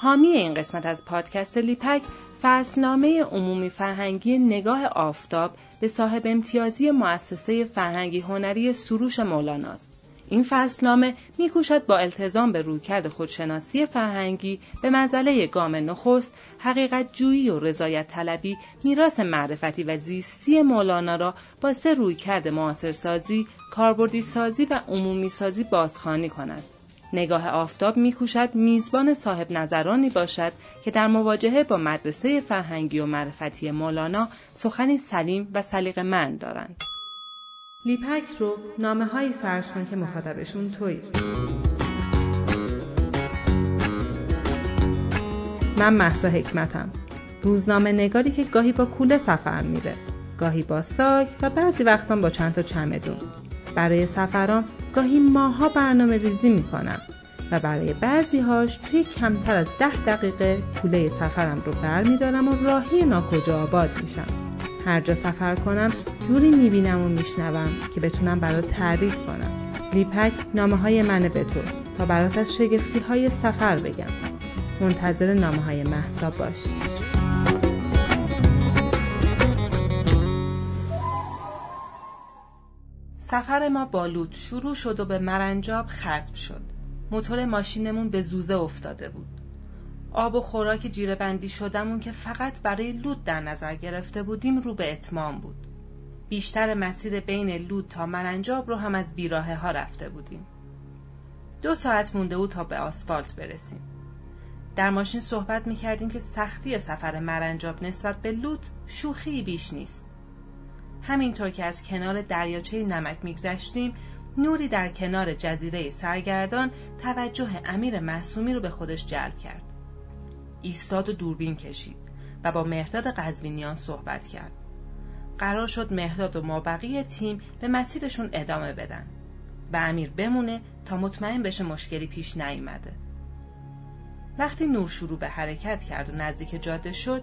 حامی این قسمت از پادکست لیپک فصلنامه عمومی فرهنگی نگاه آفتاب به صاحب امتیازی مؤسسه فرهنگی هنری سروش مولاناست. این فصلنامه میکوشد با التزام به رویکرد خودشناسی فرهنگی به منزله گام نخست حقیقت جویی و رضایت طلبی میراث معرفتی و زیستی مولانا را با سه رویکرد معاصرسازی کاربردی سازی و عمومی سازی بازخوانی کند نگاه آفتاب میکوشد میزبان صاحب نظرانی باشد که در مواجهه با مدرسه فرهنگی و معرفتی مولانا سخنی سلیم و سلیق من دارند. لیپک رو نامه هایی فرش کن که مخاطبشون توی من محسا حکمتم. روزنامه نگاری که گاهی با کوله سفر میره گاهی با ساک و بعضی وقتا با چند تا چمدون. برای سفران گاهی ماها برنامه ریزی می‌کنم و برای بعضی هاش توی کمتر از ده دقیقه کوله سفرم رو برمیدارم و راهی ناکجا آباد میشم. هر جا سفر کنم جوری می‌بینم و میشنوم که بتونم برات تعریف کنم. لیپک نامه های منه به تو تا برات از شگفتی های سفر بگم. منتظر نامه های محسا باش سفر ما با لود شروع شد و به مرنجاب ختم شد. موتور ماشینمون به زوزه افتاده بود. آب و خوراک جیره بندی شدمون که فقط برای لود در نظر گرفته بودیم رو به اتمام بود. بیشتر مسیر بین لود تا مرنجاب رو هم از بیراهه ها رفته بودیم. دو ساعت مونده بود تا به آسفالت برسیم. در ماشین صحبت می کردیم که سختی سفر مرنجاب نسبت به لود شوخی بیش نیست. همینطور که از کنار دریاچه نمک میگذشتیم نوری در کنار جزیره سرگردان توجه امیر محسومی رو به خودش جلب کرد. ایستاد و دوربین کشید و با مهداد قزوینیان صحبت کرد. قرار شد مهداد و مابقی تیم به مسیرشون ادامه بدن و امیر بمونه تا مطمئن بشه مشکلی پیش نیامده وقتی نور شروع به حرکت کرد و نزدیک جاده شد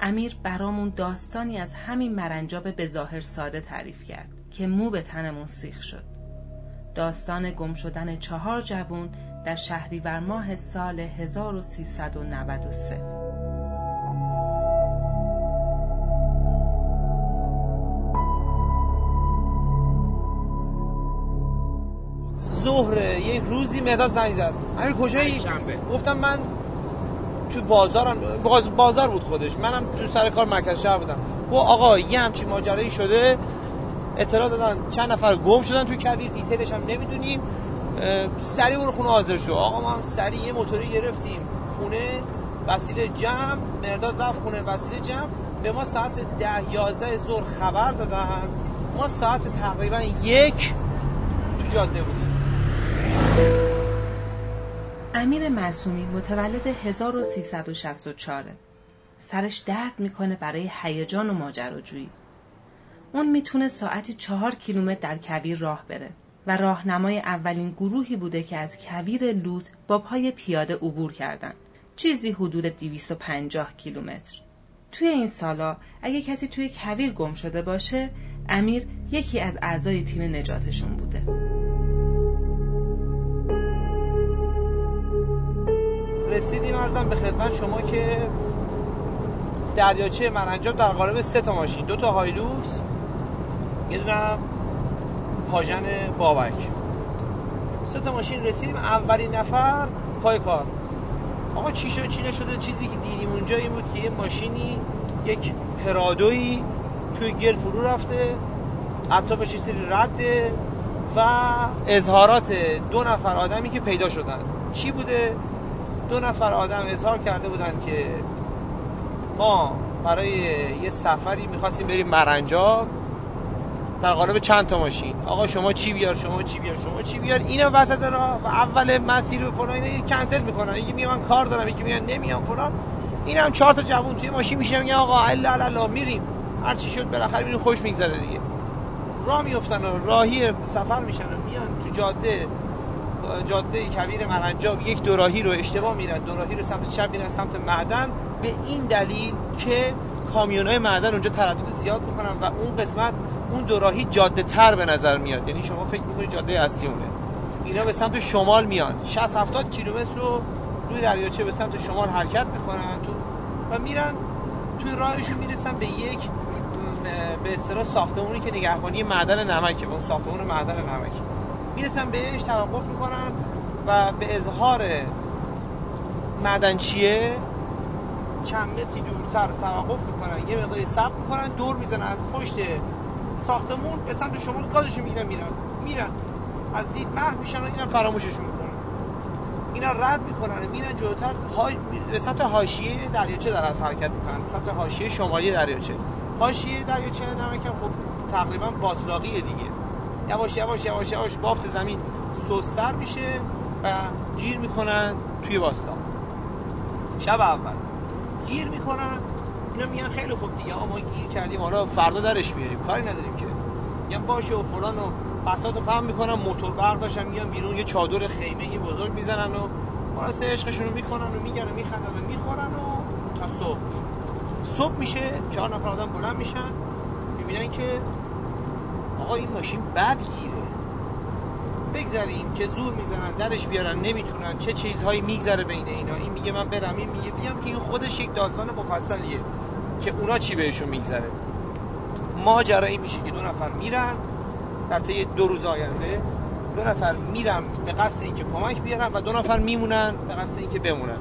امیر برامون داستانی از همین مرنجاب به ظاهر ساده تعریف کرد که مو به تنمون سیخ شد. داستان گم شدن چهار جوون در شهریور ماه سال 1393 ظهر یک روزی مهداد زنگ زد. امیر کجایی؟ گفتم من تو بازارم بازار بود خودش. منم تو سر کار مرکز شهر بودم. گفت آقا یه همچی ماجرایی شده؟ اطلاع دادن. چند نفر گم شدن تو کبیر؟ دیتیلش هم نمی‌دونیم. سریع برو خونه حاضر شو. آقا ما هم سریع یه موتوری گرفتیم. خونه وسیله جمع. مرداد رفت خونه وسیله جمع. به ما ساعت ده یازده ظهر خبر دادن. ما ساعت تقریبا یک تو جاده بودیم. امیر معصومی متولد 1364 سرش درد می‌کنه برای هیجان و ماجراجویی. اون می‌تونه ساعتی چهار کیلومتر در کویر راه بره و راهنمای اولین گروهی بوده که از کویر لود با پای پیاده عبور کردن. چیزی حدود 250 کیلومتر. توی این سالا اگه کسی توی کویر گم شده باشه امیر یکی از اعضای تیم نجاتشون بوده. رسیدیم ارزم به خدمت شما که دریاچه مرنجاب در قالب سه تا ماشین دو تا هایلوکس یه دونه پاژن بابک. سه تا ماشین رسیدیم اولین نفر پای کار. آقا چی شده چی نشده؟ چیزی که دیدیم اونجا این بود که یه ماشینی یک پرادوی توی گل فرو رفته اطرافش یه سری رده و اظهارات دو نفر آدمی که پیدا شدن. چی بوده؟ دو نفر آدم اظهار کرده بودن که ما برای یه سفری می‌خواستیم بریم مرنجاب در قالب چند تا ماشین. آقا شما چی بیار؟ شما چی بیار؟ شما چی بیار؟ اینا وسط راه و اول مسیر و فلان اینا کنسل می‌کنن. یکی میگه من کار دارم یکی میگه نمیام فلان. این هم چهار تا جوون توی ماشین میشن میگن آقا الا الا میریم. هر چی شد بالاخره اینو خوش میگذره دیگه. راه میافتن راهی سفر میشن و میان تو جاده. جاده کبیر مرنجاب یک دوراهی رو اشتباه میرن دوراهی رو سمت چپ میرن سمت معدن. به این دلیل که کامیونای معدن اونجا تردد زیاد می‌کنن و اون قسمت اون دوراهی جاده تر به نظر میاد. یعنی شما فکر می‌کنید جاده اصلی اونه اینا به سمت شمال میان. 60 70 کیلومتر رو توی دریاچه به سمت شمال حرکت می‌کنن تو و میرن. توی راهشون می‌رسن به یک به اصطلاح ساختمونی که نگهبانی معدن نمکه. اون ساختمون معدن نمک می‌رسن بهش توقف می‌کنن و به اظهار معدنچیه چند متری دورتر توقف می‌کنن یه مقداری صبر می‌کنن دور می‌زنن از پشت ساختمون به سمت شمال گازشون می‌گیرن میرن میرن. از دید محو میشن و اینا فراموششون می‌کنن. اینا رد می‌کنن میرن جلوتر های... به سمت حاشیه دریاچه در از حرکت می‌کنن سمت حاشیه شمالی دریاچه. حاشیه دریاچه نمکم خب تقریبا باطلاقیه دیگه. یواش یواش یواش یواش بافت زمین سستر میشه و گیر می‌کنن توی باطلاق شب اول. گیر می‌کنن. اینا میگن خیلی خوب دیگه. ما گیر کردیم. حالا فردا درش میاریم کاری نداریم که. میگن باشه و فلان و بساط فهم می‌کنن موتور برداشتن میان بیرون یه چادر خیمه یه بزرگ می‌زنن و حالا سه عشقشون رو می‌کنن و میگن و میخندن و می‌خورن و تا صبح. صبح میشه چهار نفر آدم بلند میشن. می‌بینن که آقا این ماشین بد گیره. بگذاریم که زور می‌زنن درش بیارن نمی‌تونن. چه چیزهایی میگذره بین اینا. این میگه من برم این میگه بیام که این خودش یک داستان مفصلیه که اونا چی بهشون میگذره؟ ماجرا این میشه که دو نفر میرن در طی دو روز آینده دو نفر میرن به قصد اینکه کمک بیارن و دو نفر میمونن به قصد اینکه بمونن.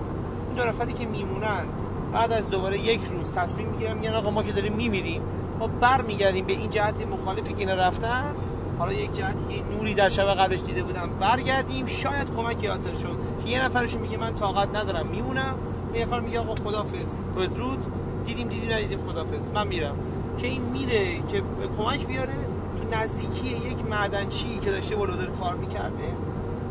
این دو نفری که میمونن بعد از دوباره یک روز تصمیم می‌گیرن میگن آقا ما که داریم میمیریم. ما بر میگردیم به این جهت مخالفی که اینا رفتن. حالا یک جهتی که نوری در شب قبلش دیده بودم. برگردیم. شاید کمکی حاصل شد. که یه نفرشون میگه من طاقت ندارم. میمونم. یه نفر میگه آقا خدافظ. بدرود. دیدیم دیدیم ندیدیم خدافظ. من میرم. که این میره که به کمک بیاره. تو نزدیکی یک معدنچی که داشته با لودر کار می‌کرده.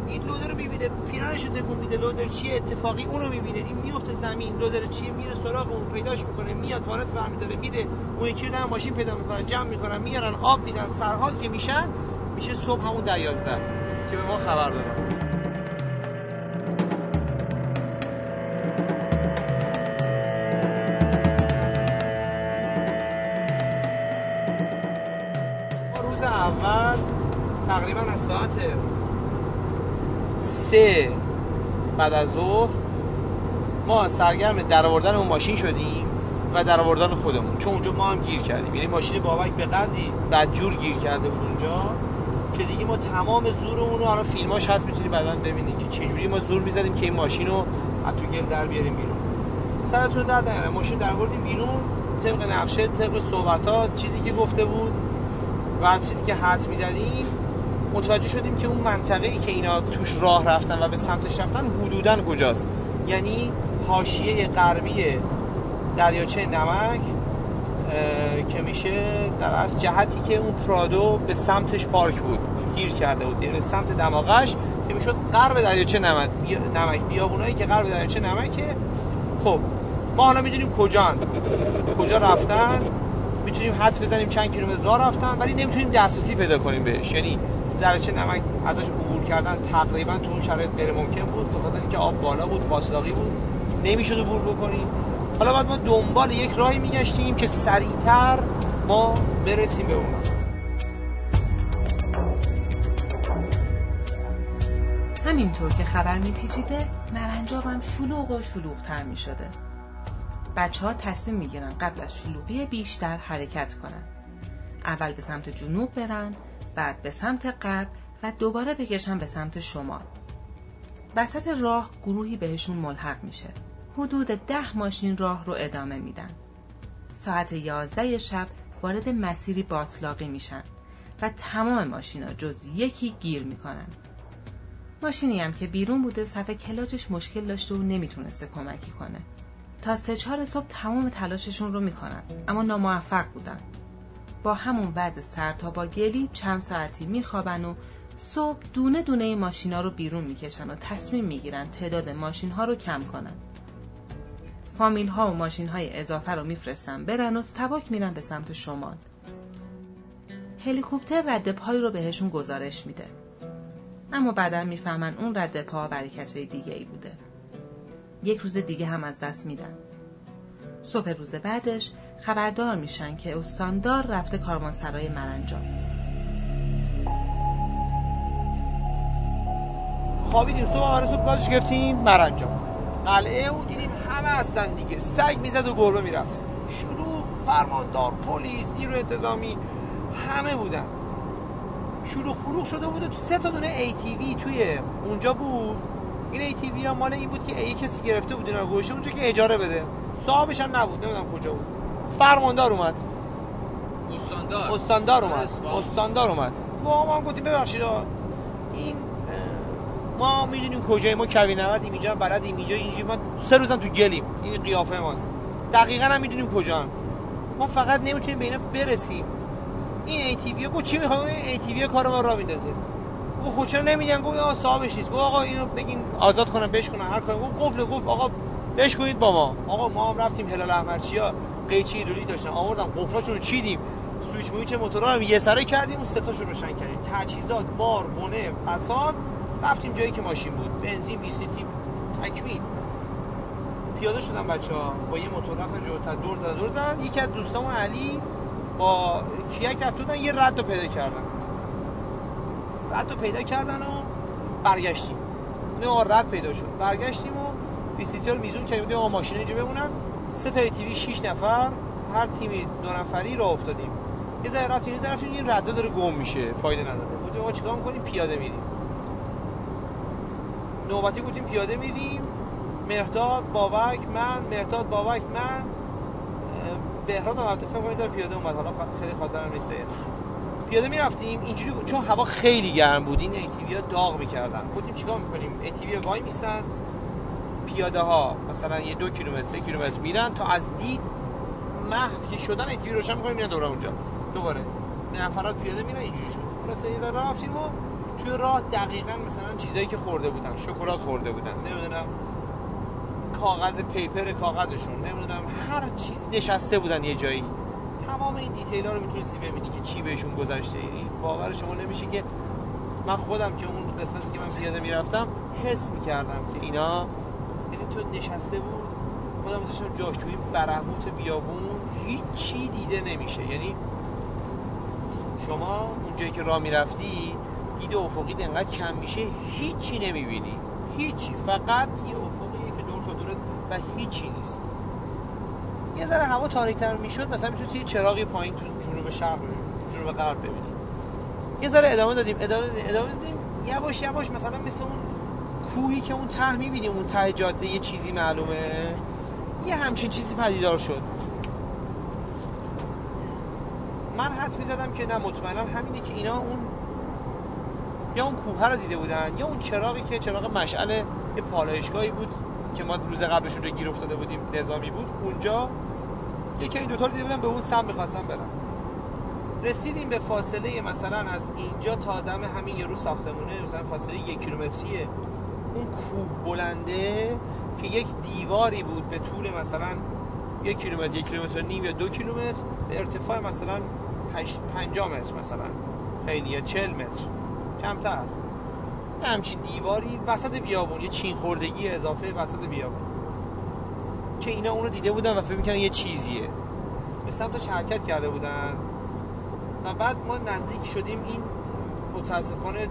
این لودر رو می‌بینه پیرانش رو تکون میده لودر چیه اتفاقی اونو می‌بینه. این میفته زمین لودر چیه میره سراغ اون پیداش می‌کنه میاد وارد برمیداره میره. اون یکی رو ماشین پیدا می‌کنن جمع می‌کنن میارن آب میدن. سرحال که میشن میشه صبح همون در که به ما خبر دادن. روز اول تقریبا از ساعت سه بعد از ظهر ما سرگرم در آوردن اون ماشین شدیم و در آوردن خودمون. چون اونجا ما هم گیر کردیم. یعنی ماشین بابک به قدری بدجور گیر کرده بود اونجا که دیگه ما تمام زورمون رو الان فیلماش هست می‌تونی بعدا ببینید که چجوری ما زور می‌زدیم که این ماشین رو از تو گل در بیاریم بیرون. سرتون در نیاره ماشین در آوردیم بیرون. طبق نقشه طبق صحبت چیزی که گفته بود و از چیزی که حد می‌زدیم متوجه شدیم که اون منطقه ای که اینا توش راه رفتن و به سمتش رفتن حدودا کجاست. یعنی حاشیه غربی دریاچه نمک که میشه در از جهتی که اون پرادو به سمتش پارک بود گیر کرده بود. یعنی به سمت دماغش که می‌شد غرب دریاچه نمک. نمک بیابونایی که غرب دریاچه نمکه. خب ما حالا می‌دونیم کجا کجا رفتن؟ می‌تونیم حدس بزنیم چند کیلومتر راه رفتن ولی نمی‌تونیم دسترسی پیدا کنیم بهش. یعنی درچه نمک ازش عبور کردن تقریبا تو اون شرایط غیر ممکن بود به خاطر اینکه آب بالا بود فاصلاقی بود نمی‌شد عبور بکنیم حالا بعد ما دنبال یک راهی میگشتیم که سریعتر ما برسیم به اون. همینطور که خبر میپیچیده مرنجابم شلوغ و شلوغتر می‌شده. بچه ها تصمیم می‌گیرن قبل از شلوغی بیشتر حرکت کنن. اول به سمت جنوب برن بعد به سمت غرب و دوباره بکشن به سمت شمال. وسط راه گروهی بهشون ملحق میشه. حدود ده ماشین راه رو ادامه میدن. ساعت یازده شب وارد مسیری باطلاقی میشن و تمام ماشینا جز یکی گیر می‌کنن. ماشینی هم که بیرون بوده صفحه کلاجش مشکل داشته و نمی‌تونسته کمکی کنه. تا سه چهار صبح تمام تلاششون رو می‌کنن اما ناموفق بودن. با همون وضع سر تا با گلی چند ساعتی میخوابن و صبح دونه دونه ماشینا رو بیرون می‌کشن و تصمیم می‌گیرن تعداد ماشین ها رو کم کنن. فامیل ها و ماشین های اضافه رو میفرستن برن و سباک میرن به سمت شمال. هلیکوپتر رد پای رو بهشون گزارش میده. اما بعدا می‌فهمن اون رد پا برای کسی دیگه ای بوده. یک روز دیگه هم از دست میدن. صبح روز بعدش خبردار میشن که استاندار رفته کاروانسرای مرنجان خوابیدیم صبح آره صبح بازش گرفتیم مرنجان قلعه اون دیدیم همه هستن دیگه. سگ می‌زد و گربه می‌رفت. شلوغ فرماندار پلیس نیرو انتظامی همه بودن. شلوغ فروغ شده بود تو سه تا دونه وی توی اونجا بود. این وی ها مال این بود که ای کسی گرفته بود اینا رو گوشه اونجا که اجاره بده. صاحبش هم نبود نمی‌دونم کجا بود. فرماندار اومد. استاندار. استاندار اومد. استاندار اومد. ما ما هم گفتیم ببخشید این ما می‌دونیم کجای ما کوی نودیم اینجا بلدیم اینجا اینجا ما سه روزم تو گلیم. این قیافه ماست. دقیقا هم می‌دونیم کجا ما فقط نمی‌تونیم به اینا برسیم. این ای تی گفت چی می‌خوام؟ این ای تی وی کار ما را میندازه. گفت خود چرا نمیگن؟ گفت آقا صاحبش نیست. گفت آقا اینو بگین آزاد کنن بهش کنن هر کاری. گفت قفل گفت آقا بهش کنید با ما. آقا ما هم رفتیم هلال احمدچیا قیچی هیدرولیک داشتن. آوردم قفلاشون رو چیدیم. سویچ مویچ موتورا رو یه سره کردیم اون سه تاشو روشن کردیم. تجهیزات بار بونه بساط رفتیم جایی که ماشین بود. بنزین 20 لیتر تکمیل. پیاده شدن بچه ها با یه موتور رفتن جلوتر دور زدن دور زدن. یکی از دوستامون علی با کیک رفتن یه رد رو پیدا کردن. رد رو پیدا کردن و برگشتیم. نه رد پیدا شد. برگشتیم و بیسیتی رو میزون کردیم ما ماشین اینجا بمونن. سه تا تیوی 6 نفر هر تیمی دو نفری راه افتادیم. یه ذره رفتیم یه ذره این رده داره گم میشه فایده نداره. گفتیم آقا چیکار می‌کنیم؟ پیاده میریم. نوبتی گفتیم پیاده میریم. مهداد بابک من مهداد بابک من. بهراد هم البته فکر کنم پیاده اومد. حالا خیلی خاطرم نیست. پیاده می‌رفتیم. اینجوری چون هوا خیلی گرم بود. این ایتیوی ها داغ می‌کردن. گفتیم چیکار می‌کنیم؟ ایتیوی وای میستن پیاده ها مثلا یه دو کیلومتر سه کیلومتر میرن تا از دید محو که شدن ایتیوی روشن می‌کنیم میرن دوره اونجا. دوباره. نفرات پیاده میرن اینجوری شد. خلاص یه ذره رفتیم و توی راه دقیقا مثلا چیزایی که خورده بودن. شکلات خورده بودن. نمی‌دونم. کاغذ پیپر کاغذشون. نمی‌دونم. هر چیز نشسته بودن یه جایی. تمام این دیتیل ها رو می‌تونستی ببینی که چی بهشون گذشته. باور شما نمیشه که من خودم که اون قسمتی که من پیاده می‌رفتم حس می‌کردم که اینا تو نشسته بود خودم داشتم جاش توی این برهوت بیابون هیچی دیده نمیشه. یعنی شما اونجایی که راه می‌رفتی دید افقی انقدر کم میشه هیچی نمی‌بینی. هیچی. فقط یه افقیه که دور تا دورت و هیچی نیست. یه ذره هوا تاریک‌تر می‌شد مثلا می‌تونستی یه چراغی پایین تو جنوب شرق جنوب غرب ببینی. یه ذره ادامه دادیم ادامه دادیم ادامه دادیم. یواش یواش مثلا مثل اون کوهی که اون ته می‌بینیم اون ته جاده یه چیزی معلومه؟ یه همچین چیزی پدیدار شد. من حد می‌زدم که نه مطمئنا همینه که اینا اون یا اون کوه رو دیده بودن یا اون چراغی که چراغ مشعل یه پالایشگاهی بود که ما روز قبلش اونجا گیر افتاده بودیم نظامی بود. اونجا یکی این دوتا رو دیده بودن به اون سم می‌خواستم برم رسیدیم به فاصله مثلا از اینجا تا دم همین یه رو ساختمونه مثلا فاصله یک کیلومتریه. اون کوه بلنده که یک دیواری بود به طول مثلا یک کیلومتر یک کیلومتر نیم یا دو کیلومتر به ارتفاع مثلا 50 متر مثلا. خیلی یا 40 متر. کمتر. همچین دیواری وسط بیابون یه چین خوردگی اضافه وسط بیابون. که اینا اونو دیده بودن و فکر می‌کنن یه چیزیه. به سمتش حرکت کرده بودن. و بعد ما نزدیک شدیم این متاسفانه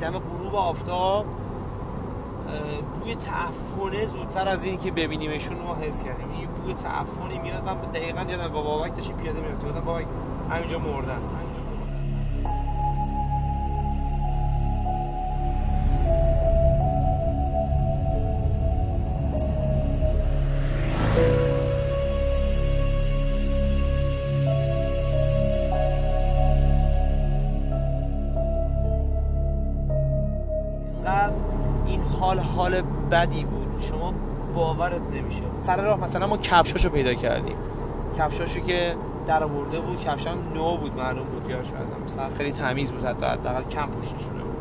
دم غروب آفتاب. بوی تعفنه زودتر از این که ببینیمشون ما حس کردیم. یه بوی تعفنی میاد. من دقیقا یادم با بابک داشتیم پیاده می‌رفتیم بودم بابک همینجا مردن. بدی بود. شما باورت نمیشه. سر راه مثلا ما کفشاشو پیدا کردیم. کفشاشو که در آورده بود کفش هم نو بود معلوم بود یا شاید مثلا خیلی تمیز بود حتی حداقل کم پوشیده شده بود.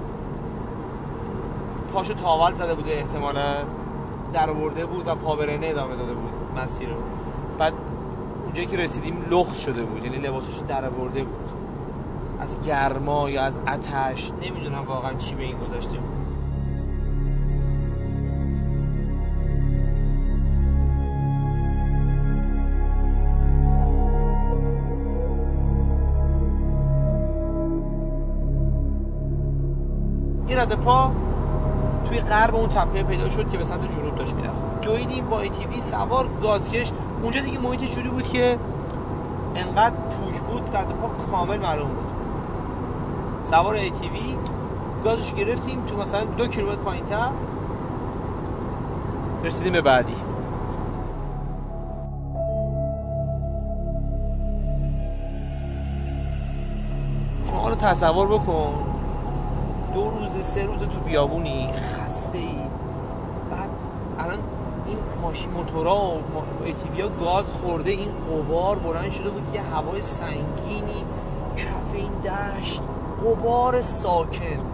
پاشو تاول زده بوده احتمالا در آورده بود و پابرنه ادامه داده بود مسیر رو. بعد اونجایی که رسیدیم لخت شده بود یعنی لباسش در آورده بود. از گرما یا از آتش نمی‌دونم واقعا چی به این گذاشته بود. غرب اون تپه پیدا شد که به سمت جنوب داشت می‌رفت. دویدیم با ایتیوی سوار گازکش. اونجا دیگه محیط جوری بود که انقدر پوش بود رد پا کامل معلوم بود. سوار ایتیوی گازش گرفتیم تو مثلا دو کیلومتر پایین تر رسیدیم به بعدی. شما تصور بکن. دو روز سه روز تو بیابونی؟ خسته ای بعد الان این ماشین موتورا و ها گاز خورده این قبار بلند شده بود یه هوای سنگینی کف این دشت قبار ساکن.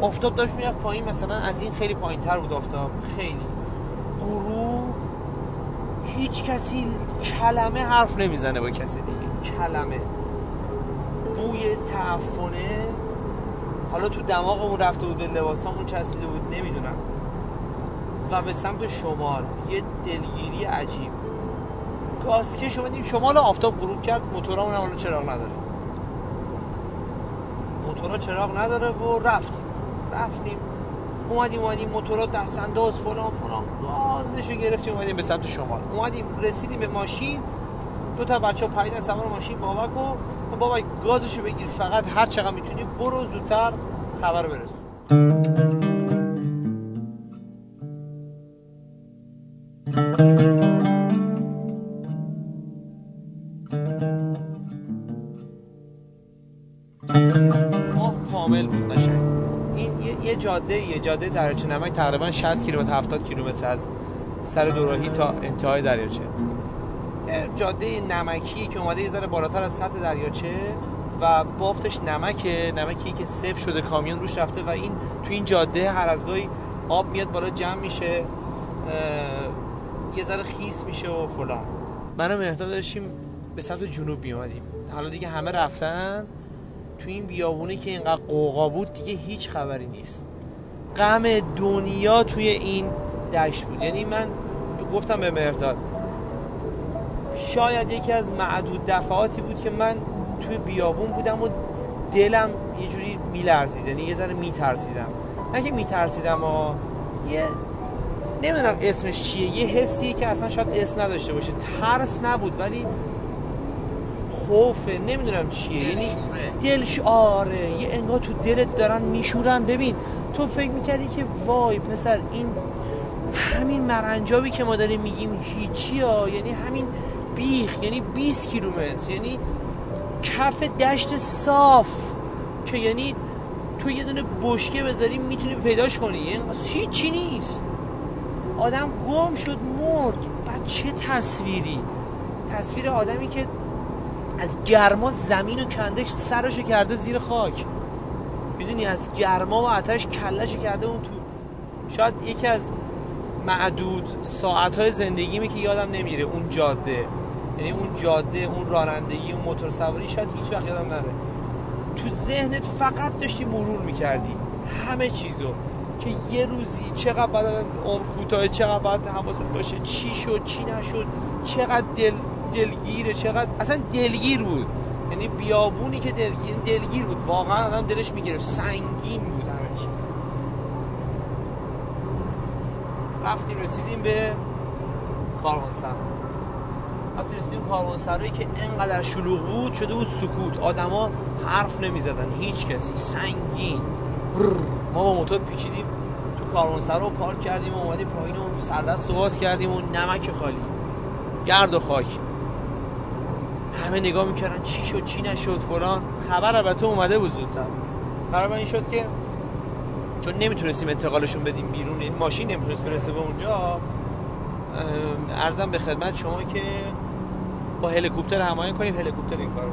آفتاب داشت می‌رفت پایین مثلا از این خیلی پایین تر بود آفتاب. خیلی. غروب. هیچ کسی کلمه حرف نمی‌زنه با کسی دیگه. کلمه. بوی تعفنه. حالا تو دماغمون رفته بود به لباسامون چسبیده بود نمی‌دونم. و به سمت شمال. یه دلگیری عجیب. گازکش اومدیم شمال آفتاب غروب کرد. موتورامون هم چراغ نداره. موتورا چراغ نداره و رفتیم. رفتیم. اومدیم اومدیم. موتورا دست انداز فلان. فلان گازشو گرفتیم اومدیم به سمت شمال. اومدیم رسیدیم به ماشین. دو تا بچه پریدن سوار ماشین بابک و بابک گازشو بگیر فقط هر چقدر می‌تونی برو زودتر خبر برسون. کامل بود قشنگ. این یه جاده یه جاده دریاچه نمک تقریبا 60 کیلومتر 70 کیلومتر از سر دوراهی تا انتهای دریاچه. جاده نمکی که اومده یه ذره بالاتر از سطح دریاچه و بافتش نمکه نمکی که صفر شده کامیون روش رفته و این تو این جاده هر از گاهی آب میاد بالا جمع میشه یه ذره خیس میشه و فلان. منو مهداد داشتیم به سمت جنوب میومدیم حالا دیگه همه رفتن. تو این بیابونه که اینقدر قوقا بود دیگه هیچ خبری نیست. غم دنیا توی این دشت بود. یعنی من گفتم به مهرداد شاید یکی از معدود دفعاتی بود که من توی بیابون بودم و دلم یه جوری میلرزید یعنی یه ذره میترسیدم. نه که میترسیدم و یه نمی‌دونم اسمش چیه یه حسی که اصلا شاید اسم نداشته باشه. ترس نبود ولی خوفه نمی‌دونم چیه. یعنی دلش آره یه انگار تو دلت دارن میشورن. ببین تو فکر می‌کردی که وای پسر این همین مرنجابی که ما داریم میگیم هیچی ها یعنی همین بیخ یعنی 20 کیلومتر یعنی کف دشت صاف که یعنی تو یه دونه بشکه بذاری می‌تونی پیداش کنی. یعنی چی نیست. آدم گم شد مرد. بعد چه تصویری؟ تصویر آدمی که از گرما زمین و کندش سرشو کرده زیر خاک. می‌دونی؟ از گرما و آتش کلش کرده اون تو. شاید یکی از معدود ساعتهای زندگیمی که یادم نمیره. اون جاده. یعنی اون جاده اون رانندگی اون موتور سواری شاید هیچ وقت یادم نره. تو ذهنت فقط داشتی مرور می‌کردی. همه چیزو. که یه روزی چقدر بعد عمر کوتاه چقدر باید حواست باشه چی شد چی نشد چقدر دل دلگیره چقدر اصلا دلگیر بود. یعنی بیابونی که دلگیر یعنی دلگیر بود. واقعا آدم دلش می‌گرفت. سنگین بود همه چی. رفتیم رسیدیم به کاروانسرا رسیدیم کاروانسرایی که انقدر شلوغ بود شده بود سکوت. آدما حرف نمی‌زدن هیچ کسی. سنگین. ما با موتور پیچیدیم تو کاروانسرا رو پارک کردیم و اومدیم پایین و سردست باز کردیم و نمک خالی. گرد و خاک. همه نگاه می‌کردن چی شد چی نشد فلان. خبر البته اومده بود زودتر. قرار این شد که چون نمی‌تونستیم انتقالشون بدیم بیرون این ماشین نمی‌تونست برسه به اونجا ارزم به خدمت شما که با هلیکوپتر هماهنگ کنیم هلیکوپتر این کارو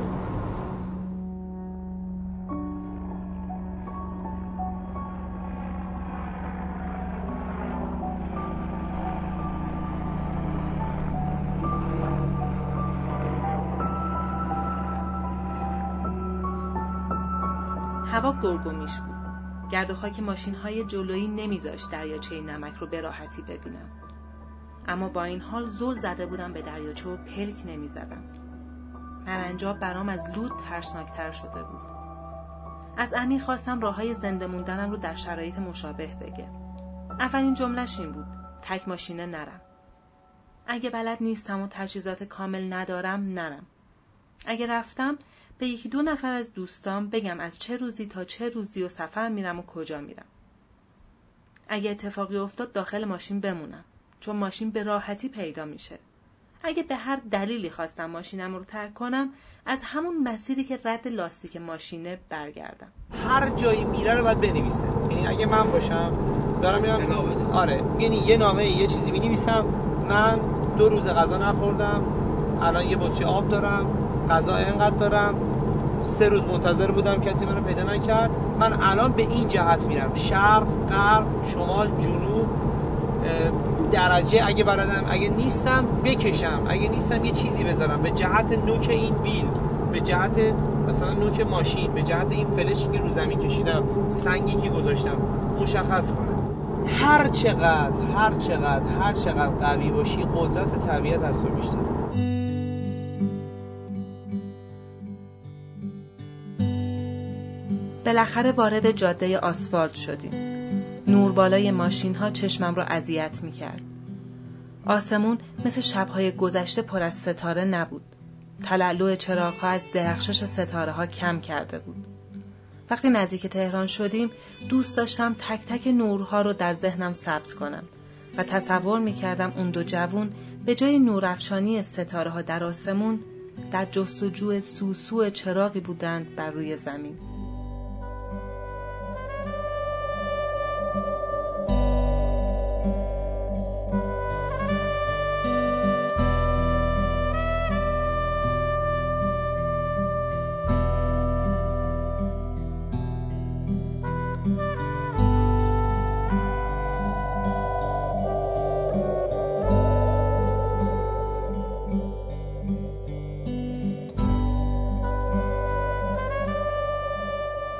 هوا گرگومیش بود. گرد و خاک ماشین های جلویی نمیذاشت دریاچه نمک رو به راحتی ببینم. اما با این حال زل زده بودم به دریاچه و پلک نمی‌زدم. مرنجاب برام از لود ترسناکتر شده بود. از امیر خواستم راه های زنده موندنم رو در شرایط مشابه بگه. اولین جملش این بود تک ماشینه نرم. اگه بلد نیستم و تجهیزات کامل ندارم نرم. اگه رفتم به یکی دو نفر از دوستام بگم از چه روزی تا چه روزی و سفر میرم و کجا میرم. اگه اتفاقی افتاد داخل ماشین بمونم. چون ماشین به راحتی پیدا میشه. اگه به هر دلیلی خواستم ماشینم رو ترک کنم از همون مسیری که رد لاستیک ماشینه برگردم. هر جایی میره رو باید بنویسه. یعنی اگه من باشم دارم میرم. آره. یعنی یه نامه یه چیزی می من دو روز غذا نخوردم. الان یه بطری آب دارم. غذا اینقدر دارم. سه روز منتظر بودم کسی منو پیدا نکرد. من الان به این جهت میرم. شرق غرب شمال جنوب. درجه. اگه بلدم اگه نیستم بکشم. اگه نیستم یه چیزی بذارم. به جهت نوک این بیل به جهت مثلا نوک ماشین به جهت این فلشی که رو زمین کشیدم سنگی که گذاشتم مشخص کنم. هر چقدر هر چقدر هر چقدر قوی باشی قدرت طبیعت از تو بیشتر بالاخره وارد جاده آسفالت شدیم. نور بالای ماشین ها چشمم را اذیت می کرد. آسمون مثل شبهای گذشته پر از ستاره نبود. تلالو چراغ ها از درخشش ستاره ها کم کرده بود. وقتی نزدیک تهران شدیم دوست داشتم تک تک نورها رو در ذهنم ثبت کنم و تصور می کردم اون دو جوون به جای نورافشانی ستاره ها در آسمون در جستجوی سوسو چراغی بودند بر روی زمین.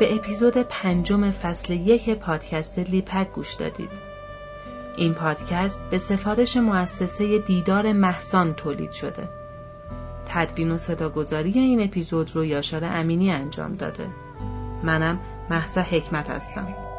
به اپیزود پنجم فصل یک پادکست لیپک گوش دادید. این پادکست به سفارش مؤسسه دیدار محسان تولید شده. تدوین و صداگذاری این اپیزود رو یاشار امینی انجام داده. منم محسا حکمت هستم.